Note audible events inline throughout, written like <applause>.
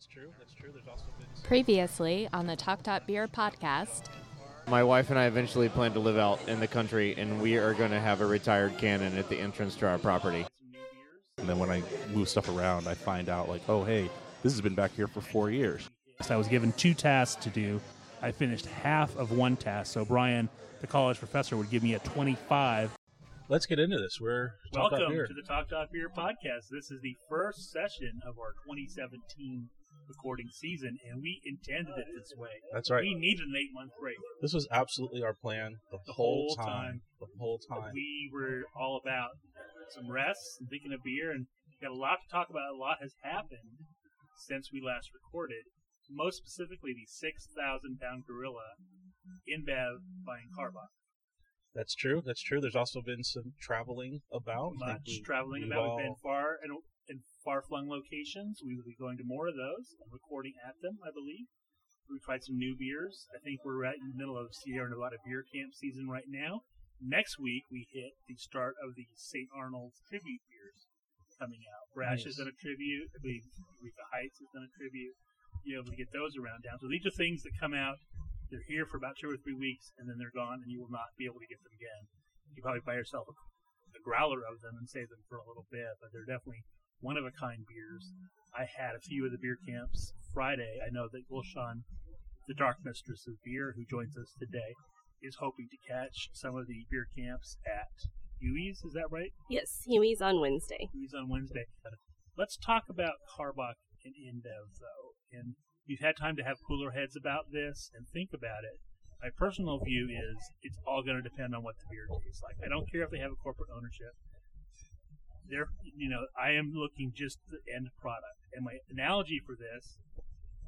That's true. That's true. There's also been Previously on the Talk Top Beer podcast, My wife and I eventually plan to live out in the country, and we are going to have a retired cannon at the entrance to our property. some new beers. And then when I move stuff around, I find out like, oh hey, this has been back here for four years. So I was given two tasks to do. I finished half of one task. So Brian, the college professor, would give me a 25. Let's get into this. We're Talk Welcome Beer. to the Talk Talk Beer podcast. This is the first session of our 2017 recording season, and we intended it this way. That's right. We needed an eight month break. This was absolutely our plan the, The whole, whole time. time. The whole time. We were all about some rest and thinking of beer, and got a lot to talk about. A lot has happened since we last recorded. Most specifically, the 6,000 pound gorilla InBev buying Karbach. That's true. That's true. There's also been some traveling about. Much we- traveling about. We've been far and in far flung locations. We will be going to more of those and recording at them, I believe. We tried some new beers. I think we're right in the middle of Sierra Nevada beer camp season right now. Next week we hit the start of the St. Arnold's tribute beers coming out. Brash has Nice. done a tribute. I believe Eureka Heights has done a tribute. You know, to get those around down. So these are things that come out. They're here for about two or three weeks, and then they're gone, and you will not be able to get them again. You probably buy yourself a, a growler of them and save them for a little bit, but they're definitely one of a kind beers. I had a few of the beer camps Friday. I know that Gulshan, the Dark Mistress of Beer, who joins us today, is hoping to catch some of the beer camps at Huey's. Is that right? Yes, Huey's on Wednesday. Huey's on Wednesday. Let's talk about Karbach and InBev, though. And you've had time to have cooler heads about this and think about it. My personal view is it's all going to depend on what the beer tastes like. I don't care if they have a corporate ownership. They're, you know, I am looking just the end product. And my analogy for this,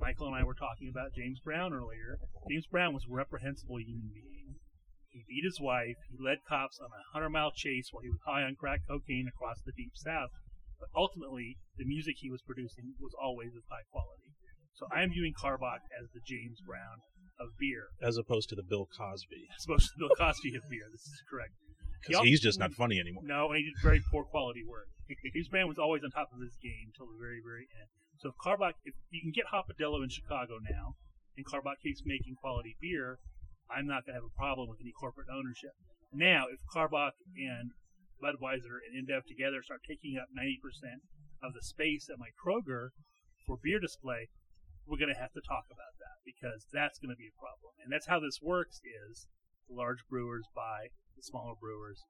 Michael and I were talking about James Brown earlier. James Brown was a reprehensible human being. He beat his wife. He led cops on a hundred mile chase while he was high on crack cocaine across the deep south. But ultimately, the music he was producing was always of high quality. So I am viewing Karbach as the James Brown of beer, as opposed to the Bill Cosby. as opposed to the Bill Cosby of beer. This is correct. Because al- he's just not funny anymore. No, and he did very poor quality work. His Brown was always on top of his game until the very, very end. So if Karbach, if you can get Hopadillo in Chicago now, and Karbach keeps making quality beer, I'm not going to have a problem with any corporate ownership. Now, if Karbach and Budweiser and InBev together start taking up 90% of the space at my Kroger for beer display, we're going to have to talk about that because that's going to be a problem. And that's how this works is the large brewers buy smaller brewers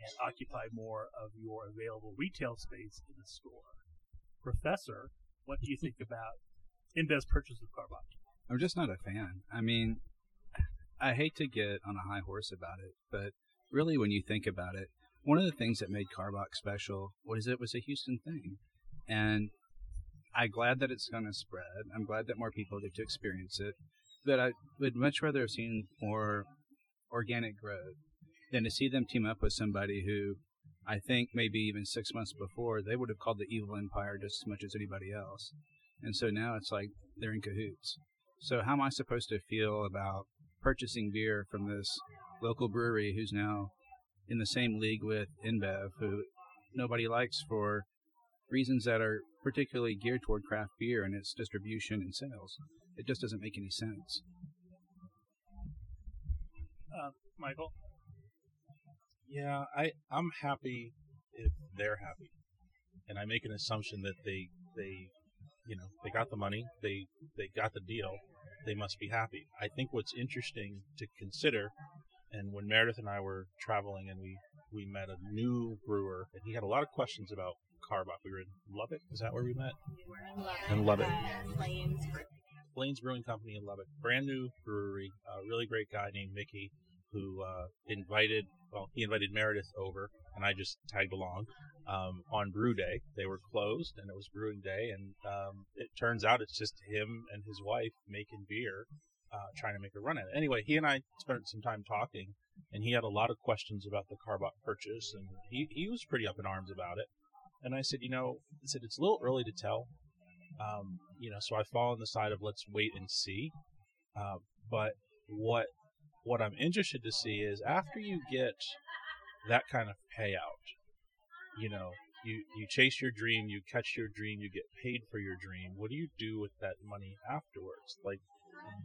and occupy more of your available retail space in the store. Professor, what do you think about InBev's purchase of Karbach? I'm just not a fan. I mean, I hate to get on a high horse about it, but really, when you think about it, one of the things that made Karbach special was it was a Houston thing, and I'm glad that it's going to spread. I'm glad that more people get to experience it, but I would much rather have seen more organic growth than to see them team up with somebody who I think maybe even six months before they would have called the evil empire just as much as anybody else. And so now it's like they're in cahoots. So how am I supposed to feel about purchasing beer from this local brewery who's now in the same league with InBev, who nobody likes for reasons that are particularly geared toward craft beer and its distribution and sales? It just doesn't make any sense. Uh, Michael? Yeah, I I'm happy if they're happy, and I make an assumption that they they you know they got the money, they they got the deal, they must be happy. I think what's interesting to consider, and when Meredith and I were traveling and we we met a new brewer, and he had a lot of questions about Karbach. We were in Lubbock. Is that where we met? We were In Lubbock. Blaine's Brewing Company in Lubbock, brand new brewery. A really great guy named Mickey who uh, invited, well, he invited Meredith over, and I just tagged along um, on Brew Day. They were closed, and it was Brewing Day, and um, it turns out it's just him and his wife making beer, uh, trying to make a run at it. Anyway, he and I spent some time talking, and he had a lot of questions about the Karbach purchase, and he, he was pretty up in arms about it. And I said, you know, I said it's a little early to tell. Um, you know, so I fall on the side of let's wait and see. Uh, but what what I'm interested to see is after you get that kind of payout, you know, you you chase your dream, you catch your dream, you get paid for your dream. What do you do with that money afterwards? Like,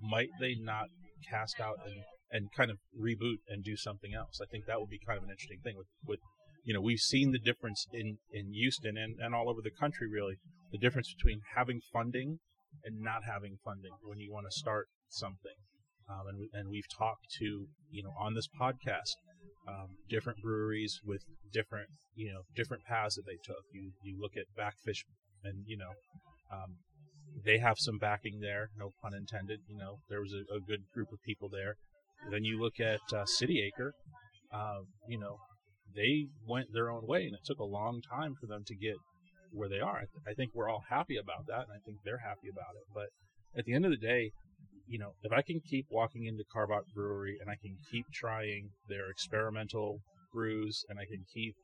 might they not cast out and and kind of reboot and do something else? I think that would be kind of an interesting thing with with you know we've seen the difference in in Houston and and all over the country really the difference between having funding and not having funding when you want to start something. Um, and, and we've talked to, you know, on this podcast, um, different breweries with different, you know, different paths that they took. You, you look at Backfish and, you know, um, they have some backing there, no pun intended. You know, there was a, a good group of people there. Then you look at uh, City Acre, uh, you know, they went their own way and it took a long time for them to get where they are. I, I think we're all happy about that, and I think they're happy about it. But at the end of the day, you know, if I can keep walking into Karbach Brewery and I can keep trying their experimental brews, and I can keep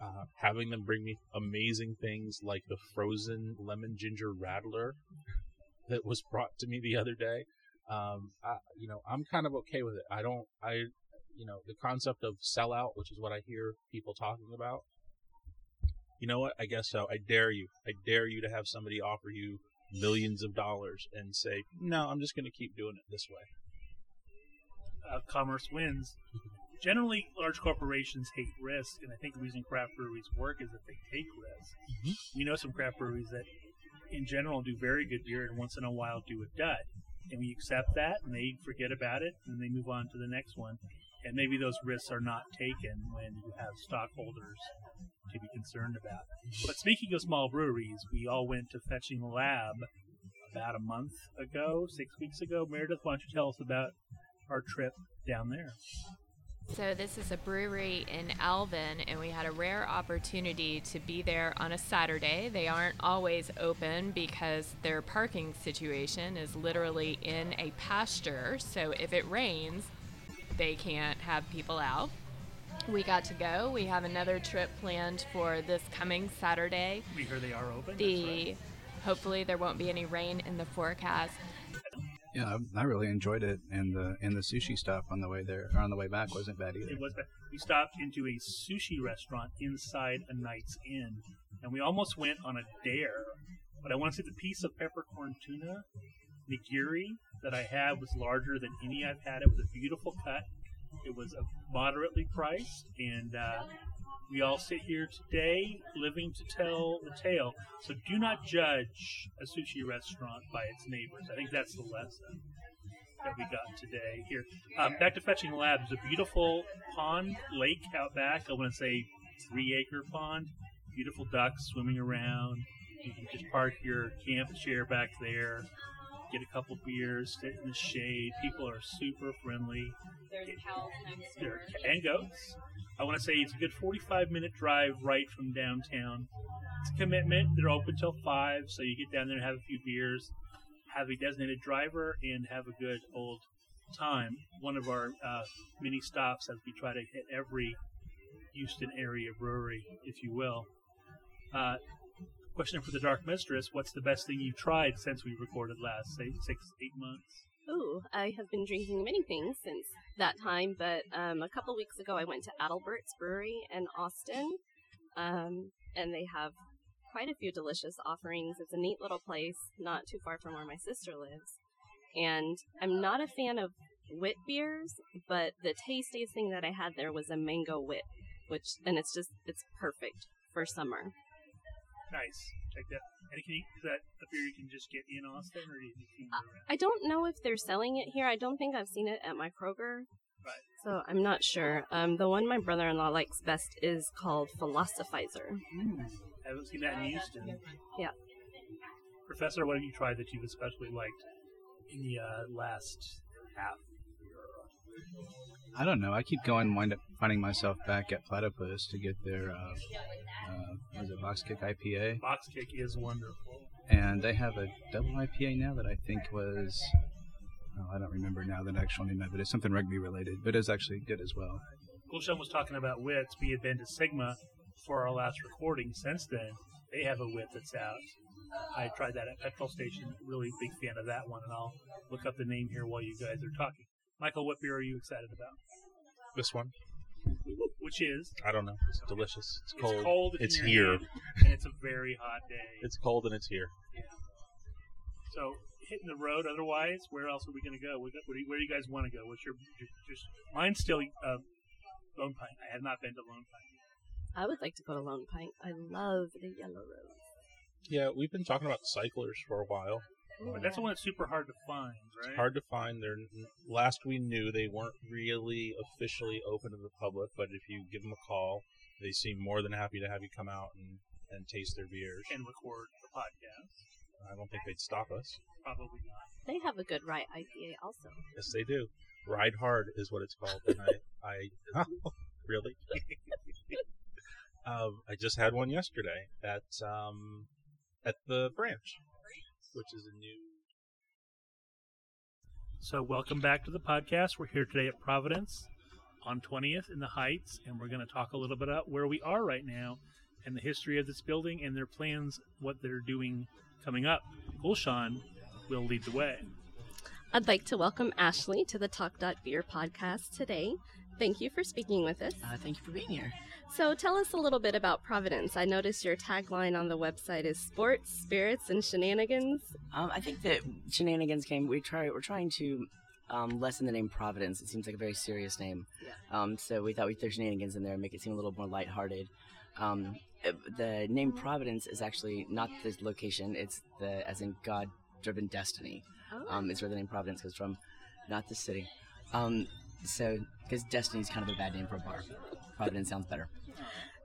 uh, having them bring me amazing things like the frozen lemon ginger rattler that was brought to me the other day, um, I, you know, I'm kind of okay with it. I don't, I, you know, the concept of sellout, which is what I hear people talking about, you know what? I guess so. I dare you. I dare you to have somebody offer you millions of dollars and say, no, I'm just going to keep doing it this way. Uh, commerce wins. <laughs> Generally, large corporations hate risk, and I think the reason craft breweries work is that they take risks. We know some craft breweries that, in general, do very good beer and once in a while do a dud. And we accept that, and they forget about it, and they move on to the next one. And maybe those risks are not taken when you have stockholders to be concerned about. But speaking of small breweries, we all went to Fetching Lab about a month ago, six weeks ago. Meredith, why don't you tell us about our trip down there? So, this is a brewery in Alvin, and we had a rare opportunity to be there on a Saturday. They aren't always open because their parking situation is literally in a pasture. So, if it rains, they can't have people out. We got to go. We have another trip planned for this coming Saturday. We hear they are open. that's The right. hopefully there won't be any rain in the forecast. Yeah, I, I really enjoyed it, and the and the sushi stop on the way there or on the way back wasn't bad either. It was. bad. We stopped into a sushi restaurant inside a Knight's Inn, and we almost went on a dare. But I want to say the piece of peppercorn tuna nigiri that I had was larger than any I've had. It was a beautiful cut. It was moderately priced, and uh, we all sit here today living to tell the tale. So do not judge a sushi restaurant by its neighbors. I think that's the lesson that we got today here. Um, back to Fetching Lab. There's a beautiful pond, lake out back. I want to say three acre pond. Beautiful ducks swimming around. You can just park your camp chair back there, get a couple beers, sit in the shade. People are super friendly. There's cows next There and goats. I want to say it's a good 45 minute drive right from downtown. It's a commitment. They're open till five, so you get down there and have a few beers, have a designated driver, and have a good old time. One of our uh, mini stops as we try to hit every Houston area brewery, if you will. Uh, question for the Dark Mistress: What's the best thing you've tried since we recorded last? Say six, eight months. Ooh, I have been drinking many things since that time, but um, a couple weeks ago I went to Adelbert's Brewery in Austin, um, and they have quite a few delicious offerings. It's a neat little place, not too far from where my sister lives. And I'm not a fan of wit beers, but the tastiest thing that I had there was a mango wit, which and it's just it's perfect for summer. Nice. Check that. And can you, is that a beer you can just get in Austin, or do you need to move around? I don't know if they're selling it here. I don't think I've seen it at my Kroger. Right. So I'm not sure. Um, the one my brother-in-law likes best is called Philosophizer. I haven't seen that in Houston. Yeah. Professor, what have you tried that you've especially liked in the uh, last half? I don't know. I keep going, wind up finding myself back at Platypus to get their uh, uh, what is it Box Kick IPA, Box kick is wonderful. and they have a double IPA now that I think was. Oh, I don't remember now the actual name of it. But it's something rugby related, but it's actually good as well. Gulshan was talking about wits. We had been to Sigma for our last recording. Since then, they have a wit that's out. I tried that at Petrol Station. Really big fan of that one, and I'll look up the name here while you guys are talking. Michael, what beer are you excited about? This one, which is I don't know. It's delicious. It's it's cold. cold. It's here. hand, and it's a very hot day. It's cold and it's here. Yeah. So hitting the road. Otherwise, where else are we going to go? Where, do you, where do you guys want to go? What's your, your, your mine's still uh, Lone Pint. I have not been to Lone Pint. Yet. I would like to go to Lone Pint. I love the yellow rose. Yeah, we've been talking about cyclers for a while. But that's the one that's super hard to find, right? It's hard to find. They're last we knew they weren't really officially open to the public, but if you give them a call, they seem more than happy to have you come out and, and taste their beers. and record the podcast. I don't think they'd stop us. Probably not. They have a good rye IPA also. Yes, they do. Ride hard is what it's called, and I, I <laughs> really. <laughs> um, I just had one yesterday at um, at the branch, which is a new. So, welcome back to the podcast. We're here today at Providence on 20th in the Heights, and we're going to talk a little bit about where we are right now and the history of this building and their plans, what they're doing coming up. Gulshan will lead the way. I'd like to welcome Ashley to the Talk Beer podcast today. Thank you for speaking with us. Uh, thank you for being here. So, tell us a little bit about Providence. I noticed your tagline on the website is sports, spirits, and shenanigans. Um, I think that shenanigans came. We try. We're trying to um, lessen the name Providence. It seems like a very serious name. Yeah. Um, so we thought we'd throw shenanigans in there and make it seem a little more lighthearted. Um, uh, the name Providence is actually not the location. It's the as in God-driven destiny. Oh. Um, is where the name Providence comes from, not the city. Um, so because destiny is kind of a bad name for a bar. Providence sounds better.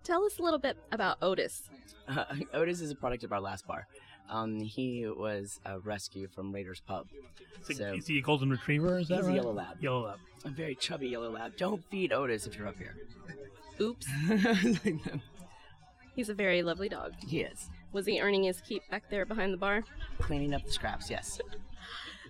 Tell us a little bit about Otis. Uh, <laughs> Otis is a product of our last bar. Um, he was a rescue from Raiders Pub. Is, it- So- is he a golden retriever? Is that He's a yellow lab. Yellow lab. A very chubby yellow lab. Don't feed Otis if you're up here. Oops. <laughs> He's a very lovely dog. he is. Was he earning his keep back there behind the bar? Cleaning up the scraps, yes.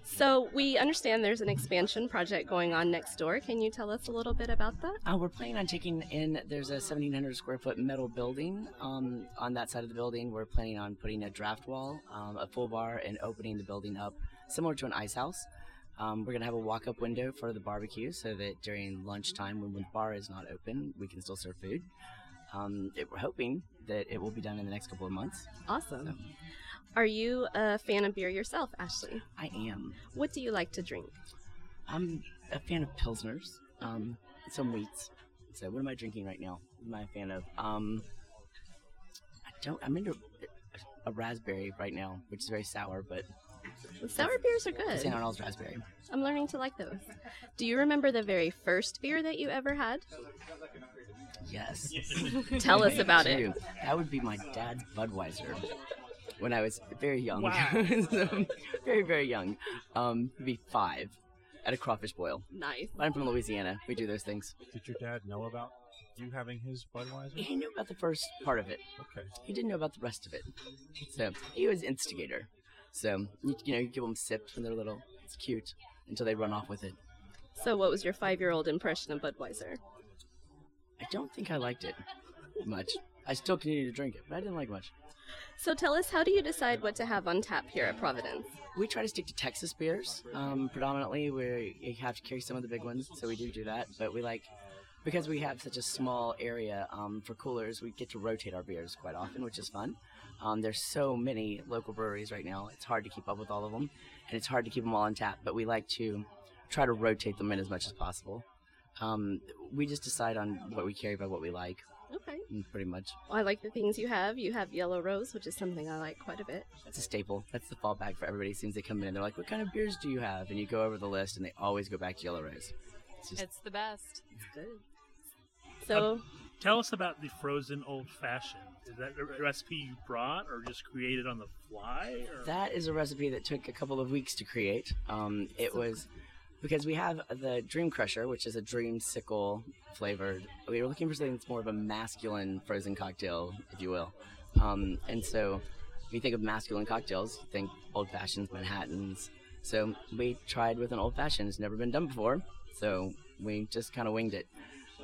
So, we understand there's an expansion project going on next door. Can you tell us a little bit about that? Uh, we're planning on taking in, there's a 1,700 square foot metal building um, on that side of the building. We're planning on putting a draft wall, um, a full bar, and opening the building up similar to an ice house. Um, we're going to have a walk up window for the barbecue so that during lunchtime, when the bar is not open, we can still serve food. Um, it, we're hoping that it will be done in the next couple of months. Awesome. Are you a fan of beer yourself, Ashley? I am. What do you like to drink? I'm a fan of pilsners, um, some wheats. So what am I drinking right now? What am I a fan of? Um, I don't. I'm into a raspberry right now, which is very sour, but Sour beers are good. St. Arnold's raspberry. I'm learning to like those. Do you remember the very first beer that you ever had? Yes. <laughs> Tell us about it. That would be my dad's Budweiser when I was very young. Wow. <laughs> So, very very young. Um, maybe five at a crawfish boil. Nice. But I'm from Louisiana. We do those things. Did your dad know about you having his Budweiser? He knew about the first part of it. Okay. he didn't know about the rest of it. So he was instigator. So you, you know, you give them sips when they're little. It's cute until they run off with it. So, what was your five year old impression of Budweiser? I don't think I liked it much. I still continue to drink it, but I didn't like much. So, tell us, how do you decide what to have on tap here at Providence? We try to stick to Texas beers. Um, predominantly, we have to carry some of the big ones, so we do do that. But we like because we have such a small area um, for coolers, we get to rotate our beers quite often, which is fun. Um, there's so many local breweries right now; it's hard to keep up with all of them, and it's hard to keep them all on tap. But we like to try to rotate them in as much as possible. Um, we just decide on what we carry by what we like, Okay. mm, pretty much. I like the things you have. You have Yellow Rose, which is something I like quite a bit. That's a staple. That's the fallback for everybody. As soon as they come in, and they're like, "What kind of beers do you have?" And you go over the list, and they always go back to Yellow Rose. It's just It's the best. It's good. So, Tell us about the frozen old fashioned. Is that a recipe you brought or just created on the fly? Or? That is a recipe that took a couple of weeks to create. Um, it was because we have the Dream Crusher, which is a dream sickle flavored. We were looking for something that's more of a masculine frozen cocktail, if you will. Um, and so, if you think of masculine cocktails, you think old fashions, Manhattans. So we tried with an old fashioned. It's never been done before. So we just kind of winged it.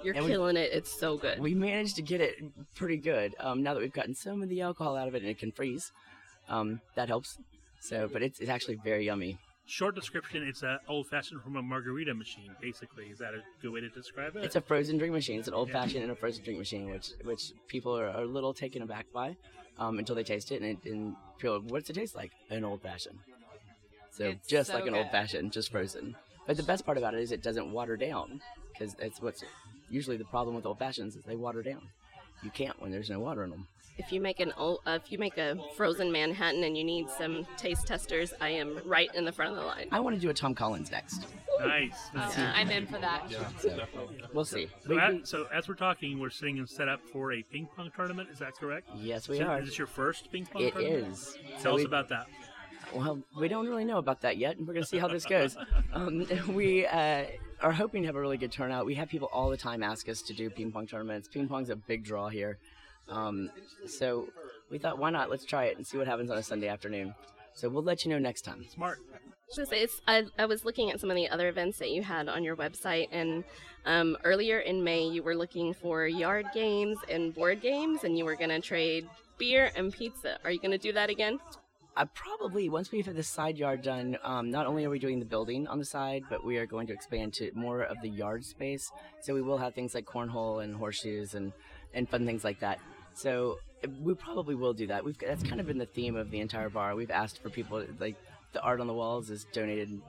you're And we- killing it. It's so good. We managed to get it pretty good. Um, now that we've gotten some of the alcohol out of it and it can freeze, um, that helps. So, but it's, it's actually very yummy. Short description: it's an old fashioned from a margarita machine. Basically, is that a good way to describe it? It's a frozen drink machine. It's an old fashioned and a frozen drink machine, which which people are, are a little taken aback by um, until they taste it, and, it, and people, what's it taste like? An old fashioned. So It's just so like an good. old fashioned, just frozen. But the best part about it is it doesn't water down, because that's what's usually the problem with old fashions is they water down. You can't when there's no water in them. If you make an uh, if you make a frozen Manhattan and you need some taste testers, I am right in the front of the line. I want to do a Tom Collins next. nice. Let's. Uh, I'm in for that. Yeah, So we'll see. So, We- as, we- so as we're talking, we're sitting and set up for a ping pong tournament. Is that correct? yes, we So are. Is this your first ping pong It tournament? is. Tell So us we- about that. Well, we don't really know about that yet, and we're going to see how this goes. <laughs> Um, <laughs> we uh, are hoping to have a really good turnout. We have people all the time ask us to do ping pong tournaments. Ping pong's a big draw here. Um, so we thought, why not? Let's try it and see what happens on a Sunday afternoon. So we'll let you know next time. Smart. So it's, I, I was looking at some of the other events that you had on your website, and um, earlier in May, you were looking for yard games and board games, and you were going to trade beer and pizza. Are you going to do that again? Uh, probably once we have had the side yard done, um, not only are we doing the building on the side, but we are going to expand to more of the yard space. So we will have things like cornhole and horseshoes and, and fun things like that. So we probably will do that. We've that's kind of been the theme of the entire bar. We've asked for people like the art on the walls is donated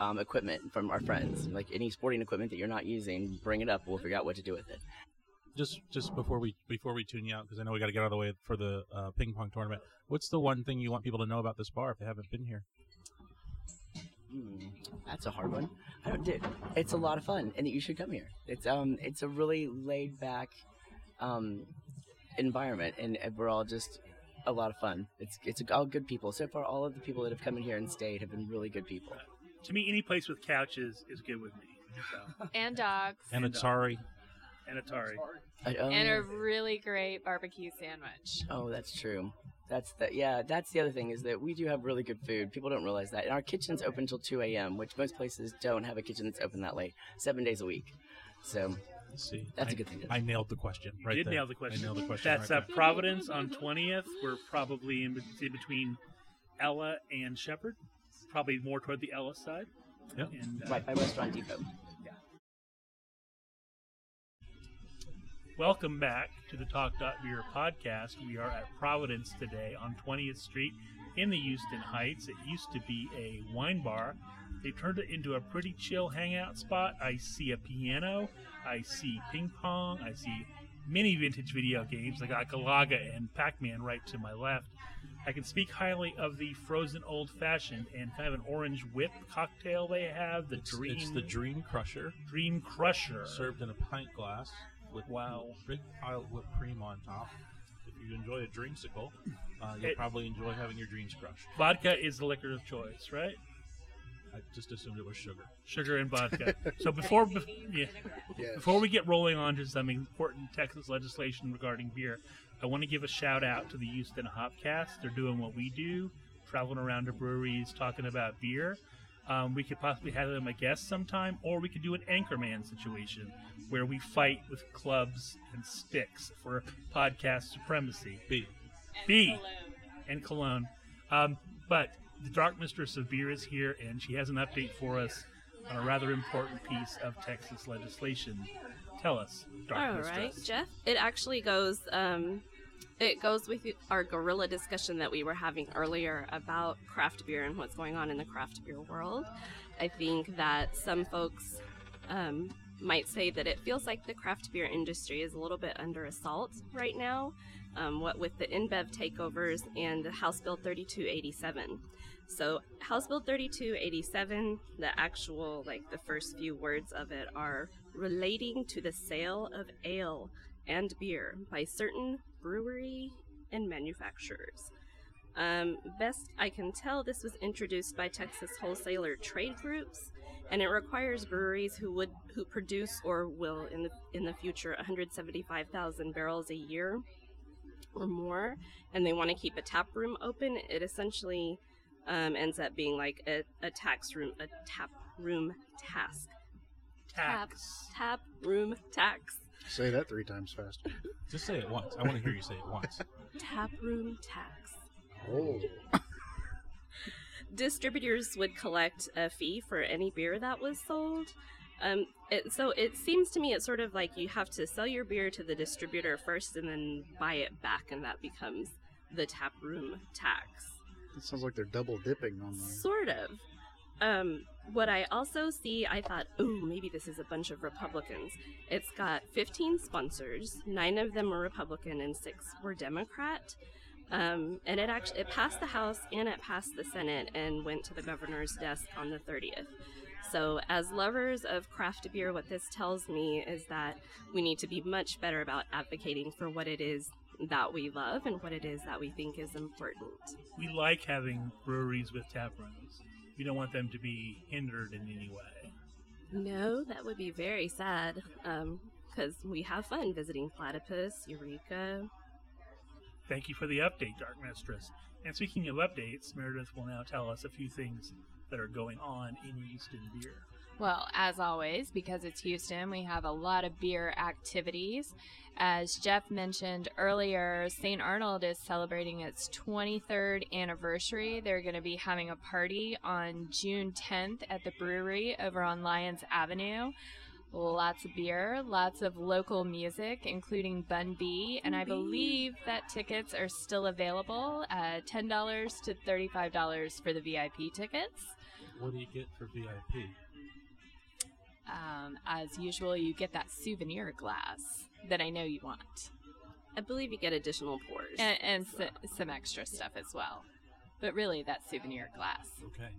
um, equipment from our friends. Like any sporting equipment that you're not using, bring it up. We'll figure out what to do with it. Just just before we before we tune you out, because I know we got to get out of the way for the uh, ping pong tournament. What's the one thing you want people to know about this bar if they haven't been here? Hmm, that's a hard one. I don't do. It's a lot of fun, and you should come here. It's um, it's a really laid back, um, environment, and we're all just a lot of fun. It's it's all good people. So far, all of the people that have come in here and stayed have been really good people. To me, any place with couches is good with me. So, And dogs. And And, Atari. and Atari. I, um, And a really great barbecue sandwich. Oh, that's true. That's the yeah. That's the other thing is that we do have really good food. People don't realize that. And our kitchen's open till two a.m., which most places don't have a kitchen that's open that late, seven days a week. So Let's see. That's I- a good thing. I nailed the question right did there. nail the question. I nailed the question. That's right uh, Providence on 20th. We're probably in, in between Ella and Shepherd. Probably more toward the Ella side. Yep. And, uh, right by Restaurant Depot. Welcome back to the Talk Beer podcast. We are at Providence today on 20th Street in the Houston Heights. It used to be a wine bar. They turned it into a pretty chill hangout spot. I see a piano. I see ping pong. I see many vintage video games. I got Galaga and Pac Man right to my left. I can speak highly of the frozen old fashioned and kind of an orange whip cocktail they have. The It's, Dream it's the Dream Crusher, Dream Crusher. served in a pint glass with Wow. a big pile of whipped cream on top. If you enjoy a dreamsicle, uh, you'll It- probably enjoy having your dreams crushed. Vodka is the liquor of choice, right? I just assumed it was sugar. sugar and vodka. <laughs> so before be- yeah, before we get rolling on to some important Texas legislation regarding beer, I want to give a shout out to the Houston Hopcast. They're doing what we do, traveling around to breweries talking about beer. Um, we could possibly have them a guest sometime, or we could do an Anchorman situation where we fight with clubs and sticks for podcast supremacy. B. B and Cologne. Um, but the Dark Mistress of Beer is here, and she has an update for us on a rather important piece of Texas legislation. Tell us, Dark All Mistress. right, Jeff. It actually goes. Um, it goes with our gorilla discussion that we were having earlier about craft beer and what's going on in the craft beer world. I think that some folks um, might say that it feels like the craft beer industry is a little bit under assault right now. Um, what with the InBev takeovers and the House Bill 3287. So House Bill 3287, the actual like the first few words of it are relating to the sale of ale and beer by certain brewery and manufacturers. Um, best I can tell, this was introduced by Texas wholesaler trade groups, and it requires breweries who would who produce or will in the in the future 175,000 barrels a year or more, and they want to keep a tap room open. It essentially um, ends up being like a, a tax room a tap room task. Tax. Tap tap room tax. Say that three times fast. Just say it once. I want to hear you say it once. Tap room tax. Oh. <laughs> distributors would collect a fee for any beer that was sold. Um, it, so it seems to me it's sort of like you have to sell your beer to the distributor first and then buy it back, and that becomes the tap room tax. It sounds like they're double dipping on the. Sort of. Um, what I also see, I thought, ooh, maybe this is a bunch of Republicans. It's got 15 sponsors, nine of them were Republican and six were Democrat. Um, and it actually it passed the House and it passed the Senate and went to the governor's desk on the 30th. So, as lovers of craft beer, what this tells me is that we need to be much better about advocating for what it is that we love and what it is that we think is important. We like having breweries with tap rooms. We don't want them to be hindered in any way. No, that would be very sad um, because we have fun visiting Platypus, Eureka. Thank you for the update, Dark Mistress. And speaking of updates, Meredith will now tell us a few things that are going on in Houston beer. Well, as always, because it's Houston, we have a lot of beer activities. As Jeff mentioned earlier, St. Arnold is celebrating its 23rd anniversary. They're going to be having a party on June 10th at the brewery over on Lyons Avenue. Lots of beer, lots of local music, including Bun B, and I believe that tickets are still available at $10 to $35 for the VIP tickets. What do you get for VIP? Um, as usual, you get that souvenir glass that I know you want, I believe you get additional pours. and, and s- some extra stuff as well. But really, that souvenir glass. Okay.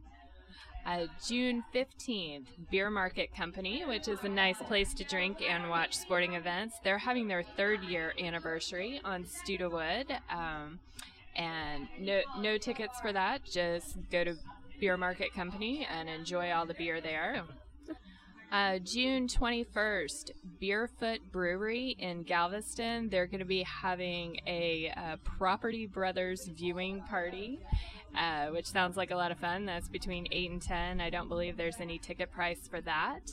Uh, June 15th, Beer Market Company, which is a nice place to drink and watch sporting events. They're having their third year anniversary on Studewood. Um, and no, no tickets for that. Just go to Beer Market Company and enjoy all the beer there. Uh, June 21st, Beerfoot Brewery in Galveston. They're going to be having a uh, Property Brothers viewing party, uh, which sounds like a lot of fun. That's between 8 and 10. I don't believe there's any ticket price for that.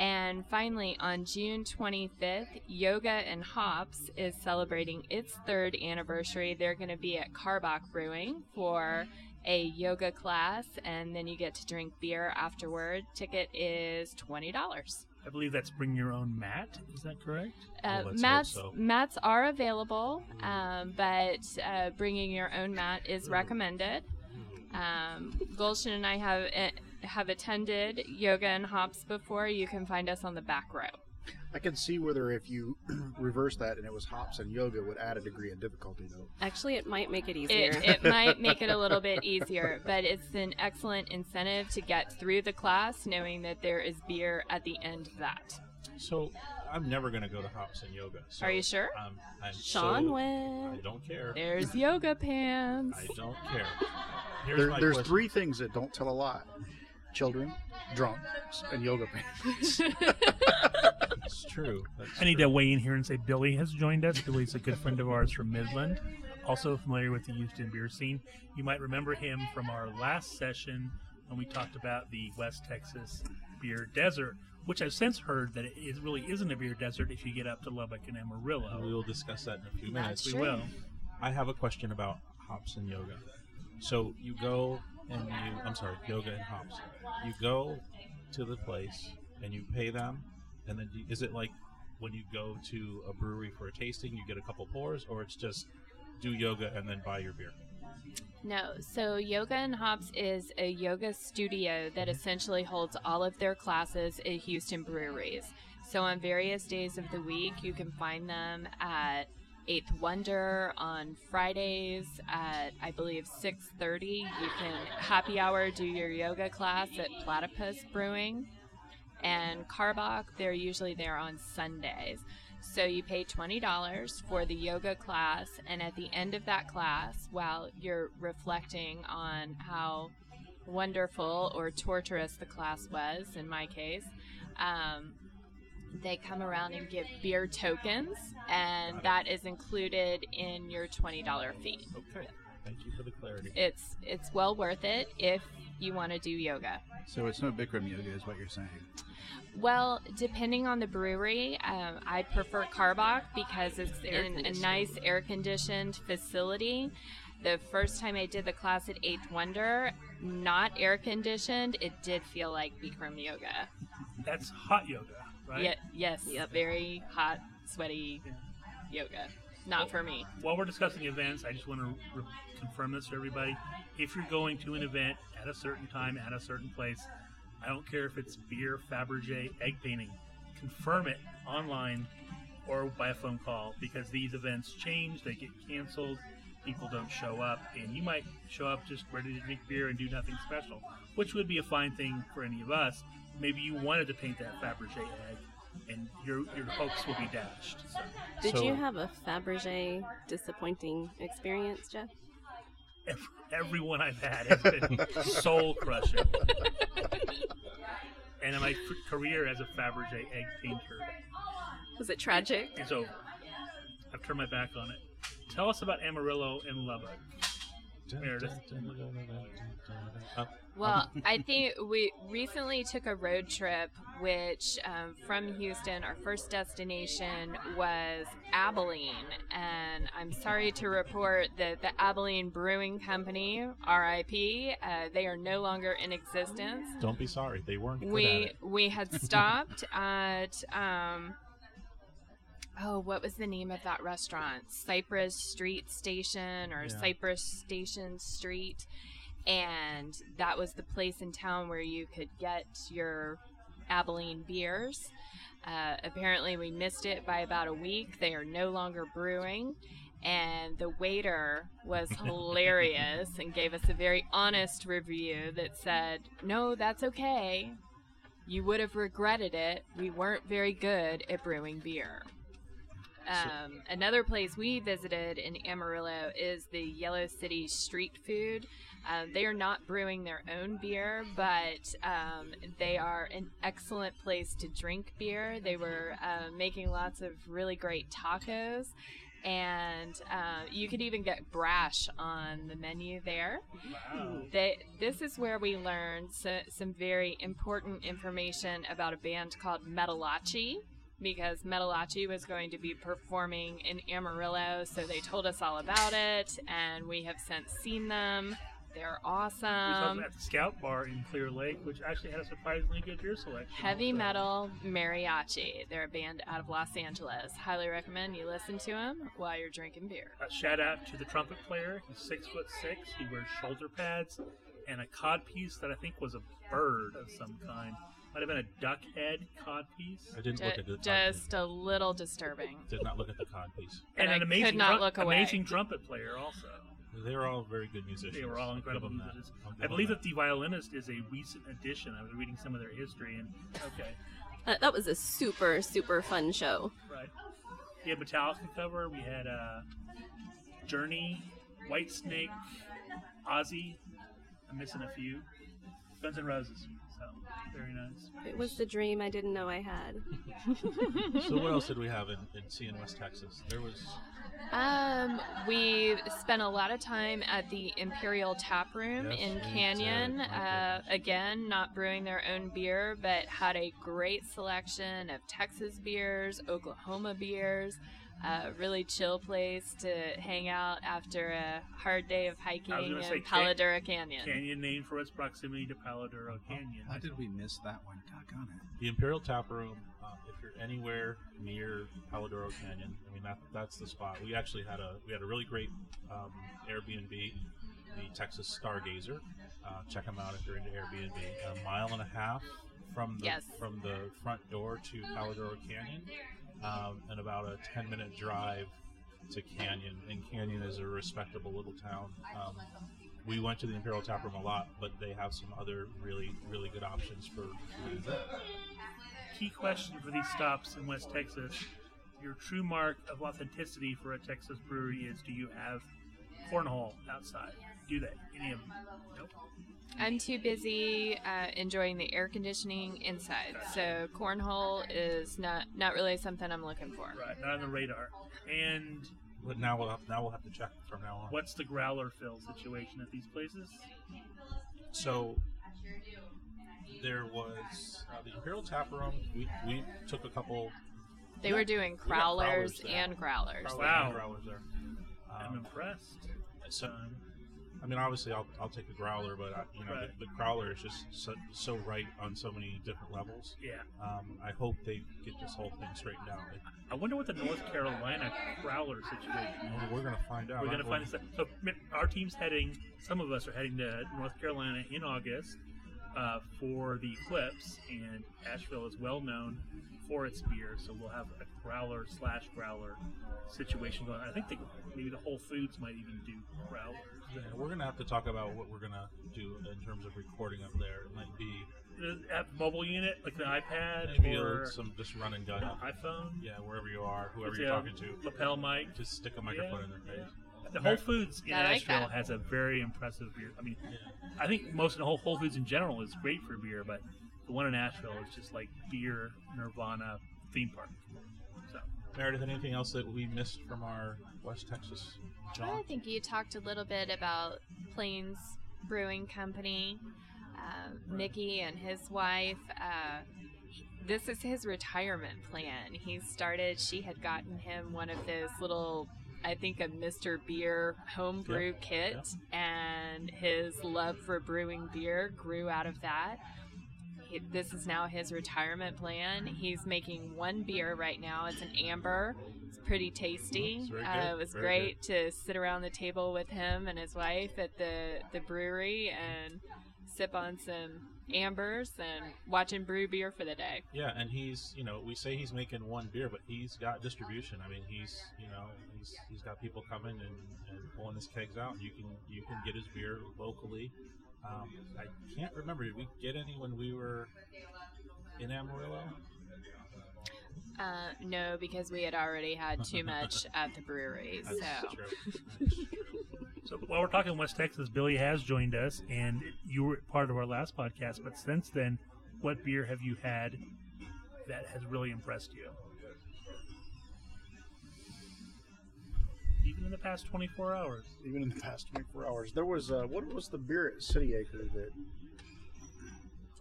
And finally, on June 25th, Yoga and Hops is celebrating its third anniversary. They're going to be at Karbach Brewing for a yoga class, and then you get to drink beer afterward. Ticket is $20. I believe that's bring your own mat. Is that correct? Uh, let's mats so. mats are available, um, but uh, bringing your own mat is recommended. Um, Gulshan and I have uh, have attended yoga and hops before. You can find us on the back row. I can see whether if you <clears throat> reverse that and it was hops and yoga would add a degree of difficulty though. Actually, it might make it easier. It, it <laughs> might make it a little bit easier, but it's an excellent incentive to get through the class knowing that there is beer at the end of that. So I'm never going to go to hops and yoga. So Are you sure? I'm, I'm Sean so, went. I don't care. There's yoga pants. I don't care. Here's There, my there's question. three things that don't tell a lie: children, drunks, and yoga pants. <laughs> It's true. That's I need true. to weigh in here and say Billy has joined us. Billy's a good friend of ours from Midland, also familiar with the Houston beer scene. You might remember him from our last session when we talked about the West Texas beer desert, which I've since heard that it is, really isn't a beer desert if you get up to Lubbock and Amarillo. We will discuss that in a few minutes. we will. I have a question about hops and yoga. So you go and you, I'm sorry, yoga and hops. You go to the place and you pay them, and then do, is it like when you go to a brewery for a tasting, you get a couple pours, or it's just do yoga and then buy your beer? No, so Yoga and Hops is a yoga studio that mm-hmm. essentially holds all of their classes at Houston breweries. So on various days of the week, you can find them at Eighth Wonder on Fridays at I believe 6:30. You can happy hour do your yoga class at Platypus Brewing, and Karbach. They're usually there on Sundays. So you pay $20 for the yoga class, and at the end of that class, while you're reflecting on how wonderful or torturous the class was, in my case, um, they come around and give beer tokens, and that is included in your $20 fee. Okay. Thank you for the clarity. It's it's well worth it if you want to do yoga. So it's no Bikram yoga, is what you're saying. Well, depending on the brewery, um, I prefer Karbach because it's in a nice air conditioned facility. The first time I did the class at Eighth Wonder, not air conditioned, it did feel like Bikram yoga. That's hot yoga, right? Ye- yes, very hot, sweaty yoga. Not for me. While we're discussing events, I just want to re- confirm this for everybody. If you're going to an event at a certain time, at a certain place, I don't care if it's beer, Fabergé, egg painting, confirm it online or by a phone call because these events change, they get canceled, people don't show up, and you might show up just ready to drink beer and do nothing special, which would be a fine thing for any of us. Maybe you wanted to paint that Fabergé egg, and your your hopes will be dashed. So. Did So- you have a Fabergé disappointing experience, Jeff? Ev- everyone I've had has been <laughs> soul crushing. and in my f- career as a Fabergé egg painter Was it tragic? It's over. I've turned my back on it. Tell us about Amarillo and Lubbock. Meredith. Uh, Well, <laughs> I think we recently took a road trip, which um, from Houston, our first destination was Abilene. And I'm sorry to report that the Abilene Brewing Company, RIP, uh, they are no longer in existence. don't be sorry. They weren't we we had <laughs> stopped at um oh what was the name of that restaurant cypress street station or Yeah. cypress station street and that was the place in town where you could get your abilene beers uh, apparently we missed it by about a week they are no longer brewing and the waiter was <laughs> hilarious and gave us a very honest review that said no that's okay you would have regretted it. We weren't very good at brewing beer. Um, another place we visited in Amarillo is the Yellow City Street Food. Um, they are not brewing their own beer, but um, they are an excellent place to drink beer. They were uh, making lots of really great tacos, and uh, you could even get brash on the menu there. Wow. They, this is where we learned so, some very important information about a band called Metalachi because Metalachi was going to be performing in Amarillo, so they told us all about it, and we have since seen them. They're awesome. we saw at the Scout Bar in Clear Lake, which actually had a surprisingly good beer selection. Heavy also. metal mariachi. They're a band out of Los Angeles. Highly recommend you listen to them while you're drinking beer. A shout out to the trumpet player. He's six foot six. He wears shoulder pads and a cod piece that I think was a bird of some kind. Might have been a duck head cod piece. I didn't look Ju- at the cod just a little disturbing. <laughs> Did not look at the cod piece. But And I an amazing, could not trum- look away. amazing trumpet player also. They're all very good musicians. They were all I'll give incredible them that. musicians. I'll give I believe them that the violinist is a recent addition. I was reading some of their history, and okay, Uh, that was a super, super fun show. right. We had Metallica cover. We had uh, Journey, White Snake, Ozzy. I'm missing a few. Guns N' Roses. So very nice. It was the dream I didn't know I had. <laughs> So what else did we have in, in C in West Texas? There was Um, we spent a lot of time at the Imperial Tap Room Yes, in Canyon. Uh, again, not brewing their own beer, but had a great selection of Texas beers, Oklahoma beers. A really chill place to hang out after a hard day of hiking in say Can- Palo Duro Canyon. Canyon named for its proximity to Palo Duro Canyon. How did we miss that one? Doggone it. the Imperial Tap Room. Uh, if you're anywhere near Palo Duro Canyon, I mean that that's the spot. We actually had a we had a really great um, Airbnb, the Texas Stargazer. Uh, check them out if you're into Airbnb. A mile and a half from the Yes. from the front door to Palo Duro Canyon, um, and about a 10 minute drive to Canyon. And Canyon is a respectable little town. Um, we went to the Imperial Tap Room a lot, but they have some other really really good options for food. Key question for these stops in West Texas: Your true mark of authenticity for a Texas brewery is: Do you have cornhole outside? Do they? Any of them? Nope. I'm too busy uh, enjoying the air conditioning inside, so cornhole is not not really something I'm looking for. Right, not on the radar. And But now we'll have, now we'll have to check from now on. what's the growler fill situation at these places? So there was uh, the Imperial Tap Room. We, we took a couple. They were doing We got crowlers there. and growlers. Wow. growlers there. I'm Um, impressed. So- Um, I mean, obviously, I'll, I'll take a growler, but I, you know, Right. the, the growler is just so, so right on so many different levels. yeah. Um, I hope they get this whole thing straightened out. It- I wonder what the North Carolina Growler situation is. we're gonna find out. We're to find this out. So our team's heading. Some of us are heading to North Carolina in August uh, for the Eclipse, and Asheville is well known for its beer. So we'll have a growler slash growler situation going. on. I think the, maybe the Whole Foods might even do growlers. Yeah, we're gonna have to talk about what we're gonna do in terms of recording up there. It might be Uh, Have a mobile unit like an iPad maybe or some just run and gun. an iPhone. Yeah, wherever you are, whoever With you're talking to, lapel mic. just stick a microphone Yeah. in their face. The Whole Foods in I like Asheville that. has a very impressive beer. I mean, I think most of the whole Whole Foods in general is great for beer, but the one in Asheville is just like beer nirvana theme park. Meredith, anything else that we missed from our West Texas I think you talked a little bit about Plains Brewing Company, uh, Mickey and his wife. Uh, this is his retirement plan. He started, she had gotten him one of those little, I think, a Mr. Beer homebrew Yep, kit, and his love for brewing beer grew out of that. He, this is now his retirement plan. He's making one beer right now. It's an amber. It's pretty tasty. It's Uh, it was very great to sit around the table with him and his wife at the, the brewery and sip on some ambers and watch him brew beer for the day. Yeah, and he's you know we say he's making one beer, but he's got distribution. I mean, he's you know he's he's got people coming and, and pulling his kegs out. You can you can get his beer locally. Um, I can't remember. Did we get any when we were in Amarillo? Uh, no, because we had already had too <laughs> much at the brewery. That's So true. That's <laughs> true. So while we're talking West Texas, Billy has joined us, and you were part of our last podcast. But since then, what beer have you had that has really impressed you? Even in the past 24 hours. Even in the past 24 hours, there was uh, what was the beer at City Acre that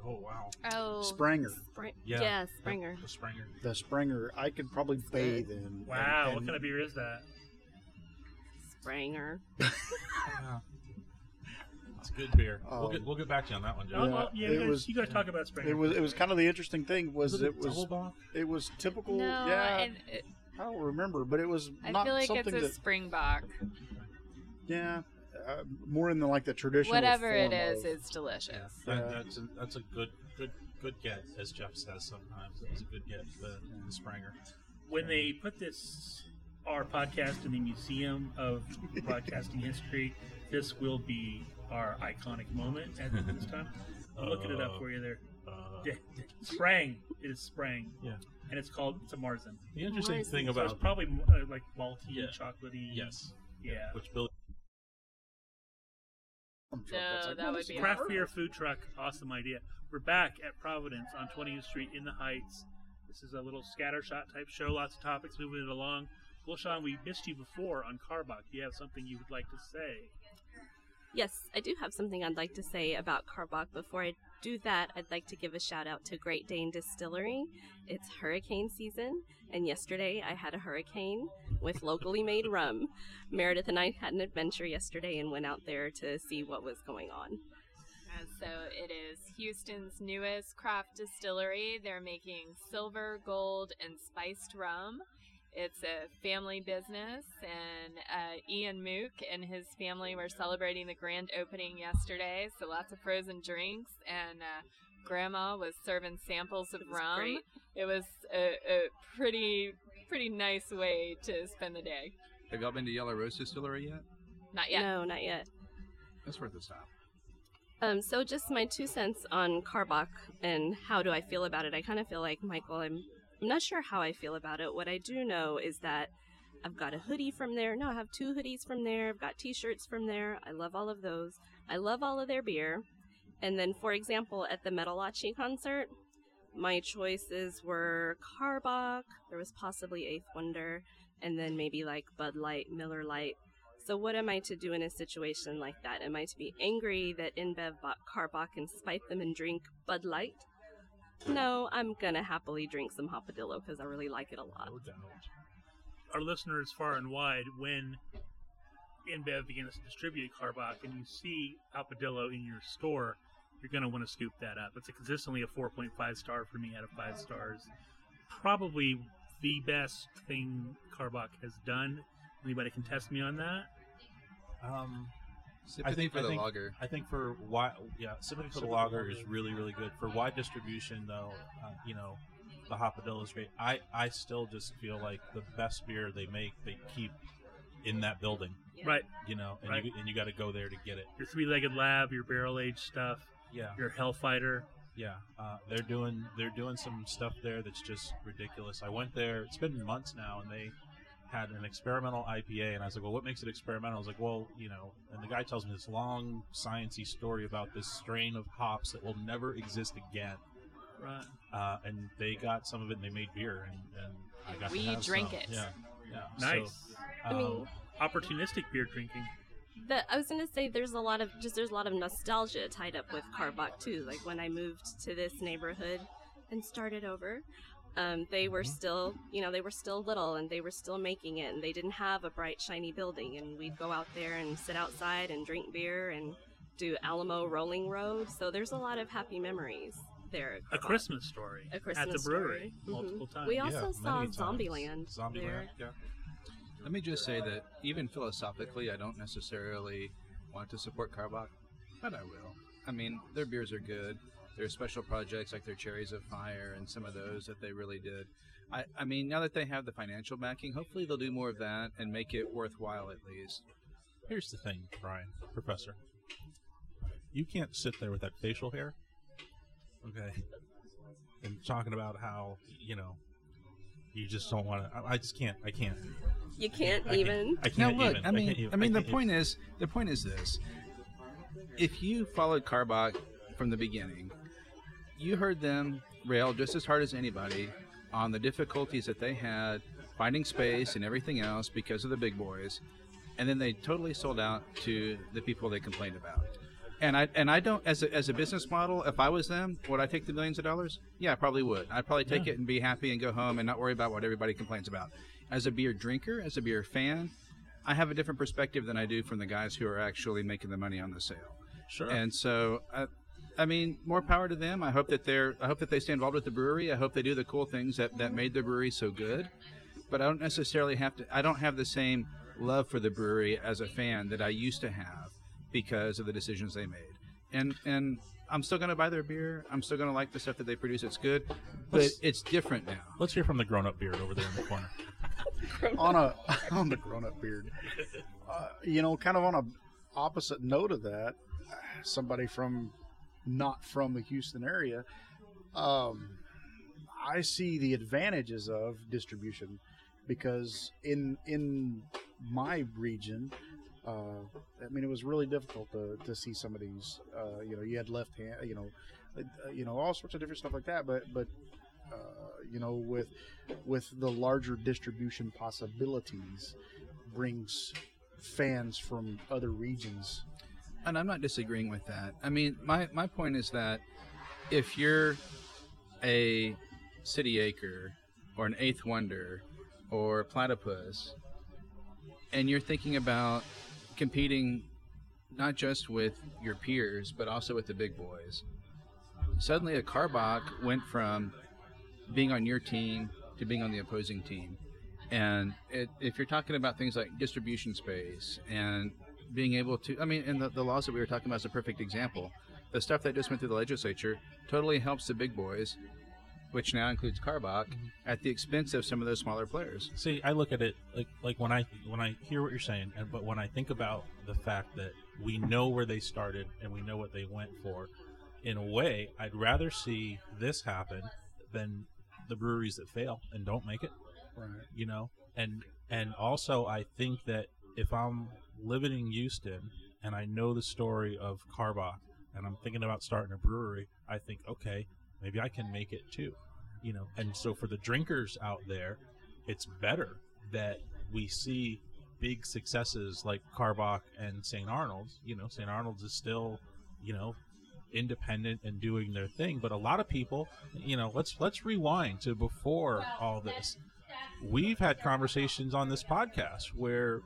Oh wow. oh, Spranger, Spring- Yeah. yeah, Springer. The Springer. the Springer. I could probably good. bathe in. Wow, and- what kind of beer is that? Spranger. Yeah. <laughs> It's good beer. we'll Um, get we'll get back to you on that one, Joe. well, yeah, it you, guys, was- you guys talk about Springer. It was it was kind of the interesting thing was it was it was typical. no, yeah, and it, I don't remember, but it was I not feel like something it's a that Springbok. yeah, uh, more in the like the traditional. Whatever it form is, of- it's delicious. That, Yeah. that's a, that's a good good good get, as Jeff says sometimes. It's a good get. The, the Springer. when they put this our podcast in the Museum of <laughs> Broadcasting History, this will be our iconic moment at this time. I'm looking it up for you there. Uh, Yeah, Sprang. It is Sprang. Yeah. And it's called it's a Marzen. the interesting Mars thing is- So it's about probably uh, like malty, Yeah. chocolatey. yes, Yeah. which Billy truck. No, like, that would be is Craft beer food truck. Awesome idea. We're back at Providence on 20th Street in the Heights. This is a little scattershot type show. Lots of topics moving it along. Well, Sean, we missed you before on Karbach. Do you have something you would like to say? Yes, I do have something I'd like to say about Karbach. Before I do that, I'd like to give a shout out to Great Dane Distillery. It's hurricane season, and yesterday I had a hurricane with locally made rum. Meredith and I had an adventure yesterday and went out there to see what was going on. So it is Houston's newest craft distillery. They're making silver, gold, and spiced rum. It's a family business, and uh, Ian Mook and his family were celebrating the grand opening yesterday. So lots of frozen drinks, and uh, Grandma was serving samples of It rum. great. It was a, a pretty pretty nice way to spend the day. Have y'all been to Yellow Rose Distillery yet? Not yet. No, not yet. That's worth a stop. Um, so just my two cents on Karbach and how do I feel about it. I kind of feel like Michael. I'm, I'm not sure how I feel about it. What I do know is that I've got a hoodie from there. No, I have two hoodies from there. I've got T-shirts from there. I love all of those. I love all of their beer. And then, for example, at the Metalachi concert, my choices were Karbach. There was possibly Eighth Wonder, and then maybe like Bud Light, Miller Light. So what am I to do in a situation like that? Am I to be angry that InBev bought Karbach and spite them and drink Bud Light? No, I'm gonna happily drink some Hopadillo because I really like it a lot. no doubt. Our listeners far and wide, when InBev begins to distribute Karbach and you see hopadillo in your store, you're going to want to scoop that up. It's a consistently a 4.5 star for me out of five stars. Probably the best thing Karbach has done. Anybody can test me on that? Um, Sympathy I think for I the think, lager. I think for wide, yeah, sympathy for the lager is really really good. For wide distribution, though, uh, you know, the Hopadillo is great. I I still just feel like the best beer they make, they keep in that building. Right. You know, and Right. you and you got to go there to get it. Your three legged lab, your barrel aged stuff, Yeah. your Hellfighter. Yeah, uh, they're doing they're doing some stuff there that's just ridiculous. I went there; it's been months now, and they had an experimental IPA, and I was like, "Well, what makes it experimental?" I was like, "Well, you know," and the guy tells me this long sciency story about this strain of hops that will never exist again. Right. Uh, and they got some of it, and they made beer, and, and I got We to have drank some. it. Yeah, yeah. Nice. So, I mean- um, Opportunistic beer drinking. The, I was gonna say there's a lot of just there's a lot of nostalgia tied up with Karbach too. Like when I moved to this neighborhood and started over, um, they were still you know they were still little and they were still making it and they didn't have a bright shiny building and we'd go out there and sit outside and drink beer and do Alamo Rolling Road. So there's a lot of happy memories there. A Christmas story. A Christmas at the brewery story. Mhm. multiple times. We yeah, also saw many times. Zombieland Zombieland, there. yeah. Let me just say that even philosophically, I don't necessarily want to support Karbach, but I will. I mean, their beers are good. There's special projects like their Cherries of Fire and some of those that they really did. I, I mean, now that they have the financial backing, hopefully they'll do more of that and make it worthwhile at least. Here's the thing, Brian, Professor. You can't sit there with that facial hair, okay, and talking about how you know you just don't want to. I, I just can't. I can't. You can't I can't- even. I can't look, even. I mean, can't even- I mean, the can't point is, the point is this: if you followed Karbach from the beginning, you heard them rail just as hard as anybody on the difficulties that they had finding space and everything else because of the big boys, and then they totally sold out to the people they complained about. And I and I don't as a, as a business model, if I was them, would I take the millions of dollars? Yeah, I probably would. I'd probably take it and be happy and go home and not worry about what everybody complains about. As a beer drinker, as a beer fan, I have a different perspective than I do from the guys who are actually making the money on the sale. Sure. And so, I, I mean, more power to them. I hope that they're. I hope that they stay involved with the brewery. I hope they do the cool things that that made the brewery so good. But I don't necessarily have to. I don't have the same love for the brewery as a fan that I used to have because of the decisions they made. And and I'm still gonna buy their beer. I'm still gonna like the stuff that they produce. It's good, but Let's- it's different now. Let's hear from the grown-up beard over there in the corner. <laughs> on a <laughs> on the grown-up beard. Uh, you know, kind of on a opposite note of that, somebody from not from the Houston area, um, I see the advantages of distribution because in in my region. Uh, I mean, it was really difficult to, to see some of these. Uh, you know, you had left hand, you know, uh, you know, all sorts of different stuff like that. But but uh, you know, with with the larger distribution possibilities, brings fans from other regions. And I'm not disagreeing with that. I mean, my, my point is that if you're a City Acre or an Eighth Wonder or Platypus, and you're thinking about competing not just with your peers, but also with the big boys, suddenly a Karbach went from being on your team to being on the opposing team. And it, if you're talking about things like distribution space and being able to, I mean, and the, the laws that we were talking about is a perfect example. The stuff that just went through the legislature totally helps the big boys, which now includes Karbach, mm-hmm. at the expense of some of those smaller players. See, I look at it like like when I when I hear what you're saying, and but when I think about the fact that we know where they started and we know what they went for, in a way, I'd rather see this happen than the breweries that fail and don't make it. Right. You know, and and also I think that if I'm living in Houston and I know the story of Karbach and I'm thinking about starting a brewery, I think okay, maybe I can make it too. You know, and so for the drinkers out there, it's better that we see big successes like Karbach and St. Arnold's. You know, St. Arnold's is still, you know, independent and doing their thing. But a lot of people, you know, let's let's rewind to before all this. We've had conversations on this podcast where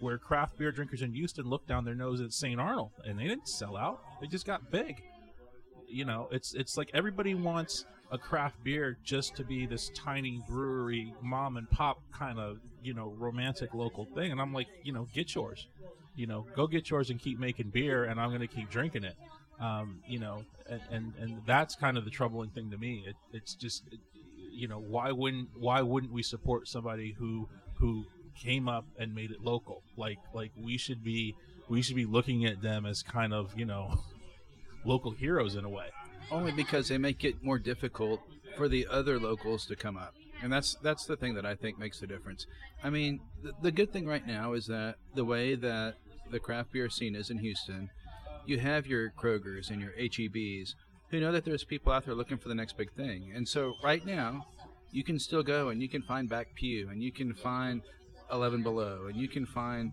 where craft beer drinkers in Houston look down their nose at St. Arnold, and they didn't sell out. They just got big. You know, it's it's like everybody wants a craft beer just to be this tiny brewery, mom and pop kind of you know romantic local thing, and I'm like, you know, get yours. You know, go get yours and keep making beer, and I'm going to keep drinking it. Um, you know, and, and and that's kind of the troubling thing to me. It, it's just, it, you know, why wouldn't why wouldn't we support somebody who who came up and made it local? Like like we should be we should be looking at them as kind of you know <laughs> local heroes in a way. Only because they make it more difficult for the other locals to come up. And that's that's the thing that I think makes the difference. I mean, the, the good thing right now is that the way that the craft beer scene is in Houston, you have your Krogers and your HEBs who know that there's people out there looking for the next big thing. And so right now, you can still go and you can find Back Pew and you can find 11 Below and you can find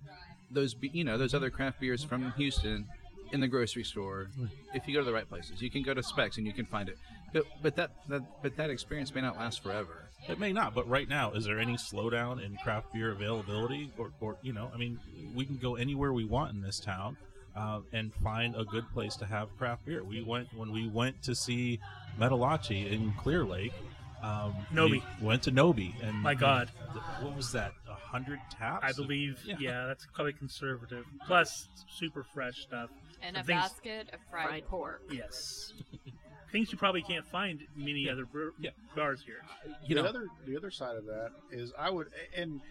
those be- you know those other craft beers from Houston in the grocery store if you go to the right places. You can go to Specs and you can find it. But but that, that but that experience may not last forever. It may not, but right now, is there any slowdown in craft beer availability? Or, or you know, I mean, we can go anywhere we want in this town uh, and find a good place to have craft beer. We went when we went to see Metalachi in Clear Lake. Um, Nobi. we went to Nobi, and My God. th- what was that? A hundred taps? I believe, Yeah. yeah. that's probably conservative. Plus, super fresh stuff. And The a things- basket of fried, Fried pork. Yes. Things you probably can't find in many other bre- Yeah. bars here. You the know, other the other side of that is I would and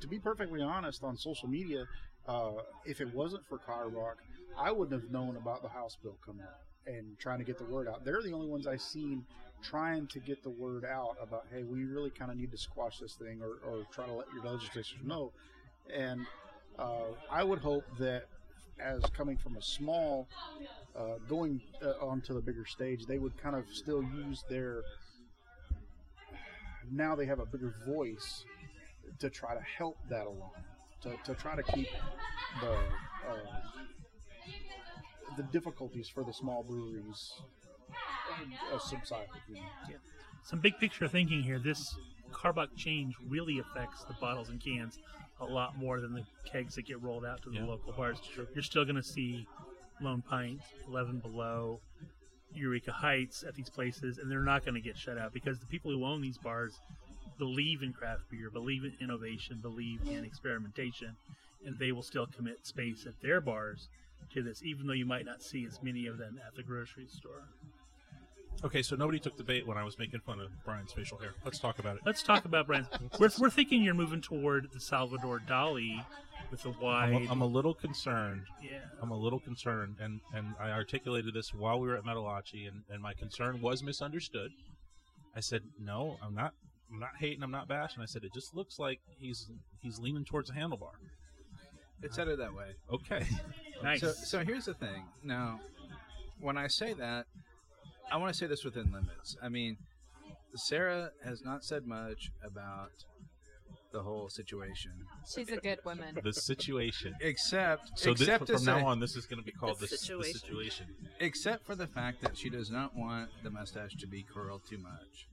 to be perfectly honest on social media, uh, if it wasn't for Karbach, I wouldn't have known about the House bill coming out and trying to get the word out. They're the only ones I've seen trying to get the word out about hey, we really kind of need to squash this thing or, or try to let your legislators know. And uh, I would hope that as coming from a small uh, going uh, onto the bigger stage, they would kind of still use their now they have a bigger voice to try to help that along, to, to try to keep the uh, the difficulties for the small breweries uh, subsided. You know. Some big picture thinking here. This Karbach change really affects the bottles and cans a lot more than the kegs that get rolled out to the Yeah. local bars. You're still going to see Lone Pint, 11 Below, Eureka Heights at these places, and they're not going to get shut out because the people who own these bars believe in craft beer, believe in innovation, believe in experimentation, and they will still commit space at their bars to this, even though you might not see as many of them at the grocery store. Okay, so nobody took the bait when I was making fun of Brian's facial hair. Let's talk about it. Let's talk about brands. <laughs> we're, we're thinking you're moving toward the Salvador Dali with the wide. I'm a, I'm a little concerned yeah. I'm a little concerned, and, and I articulated this while we were at Metalachi, and, and my concern was misunderstood. I said, no, I'm not. I'm not hating. I'm not bashing. I said it just looks like he's he's leaning towards a handlebar. It's headed that way. Okay. Nice. So, so here's the thing. Now, when I say that, I want to say this within limits. I mean, Sarah has not said much about the whole situation, She's a good woman. the situation. except So except to from say, now on, this is going to be called The the, the situation. situation. except for the fact that she does not want the mustache to be curled too much.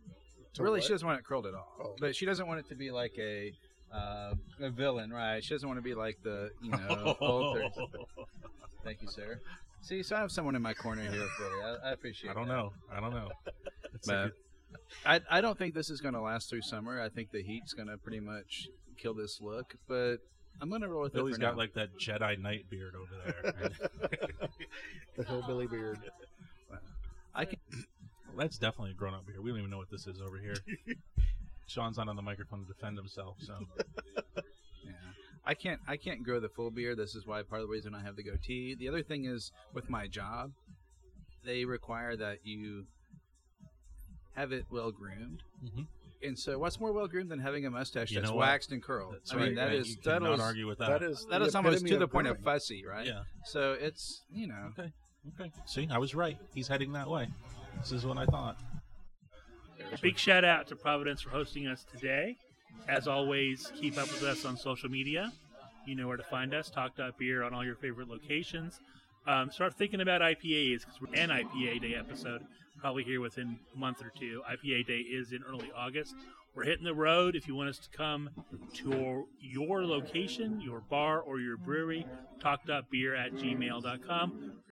To really, what? she doesn't want it curled at all. Oh. But she doesn't want it to be like a uh, a villain, right? She doesn't want to be like the you know <laughs> Thank you, sir. See, so I have someone in my corner here, Philly. I, I appreciate. It. I don't that. know. I don't know. <laughs> But good- I, I don't think this is going to last through summer. I think the heat's going to pretty much kill this look. But I'm going to roll with Billy's it. for got now. like that Jedi Knight beard over there. <laughs> <laughs> The hillbilly beard. I can. That's definitely a grown-up beard. We don't even know what this is over here. Sean's not on the microphone to defend himself, so Yeah. I can't I can't grow the full beard. This is why part of the reason I have the goatee. The other thing is with my job, they require that you have it well groomed. Mhm. And so, what's more well groomed than having a mustache You that's know what? waxed and curled? that's I right. mean, that right? is you that cannot is argue with that. That is that the is almost to the of point of fussy, right? Yeah. So it's you know Okay. Okay. See, I was right. He's heading that way. This is what I thought. Big shout out to Providence for hosting us today. As always, keep up with us on social media. You know where to find us. Talk.beer on all your favorite locations. Um, start thinking about IPAs because we're an IPA day episode. probably here within a month or two. IPA Day is in early August. We're hitting the road. If you want us to come to your location, your bar, or your brewery, talk.beer at gmail.com.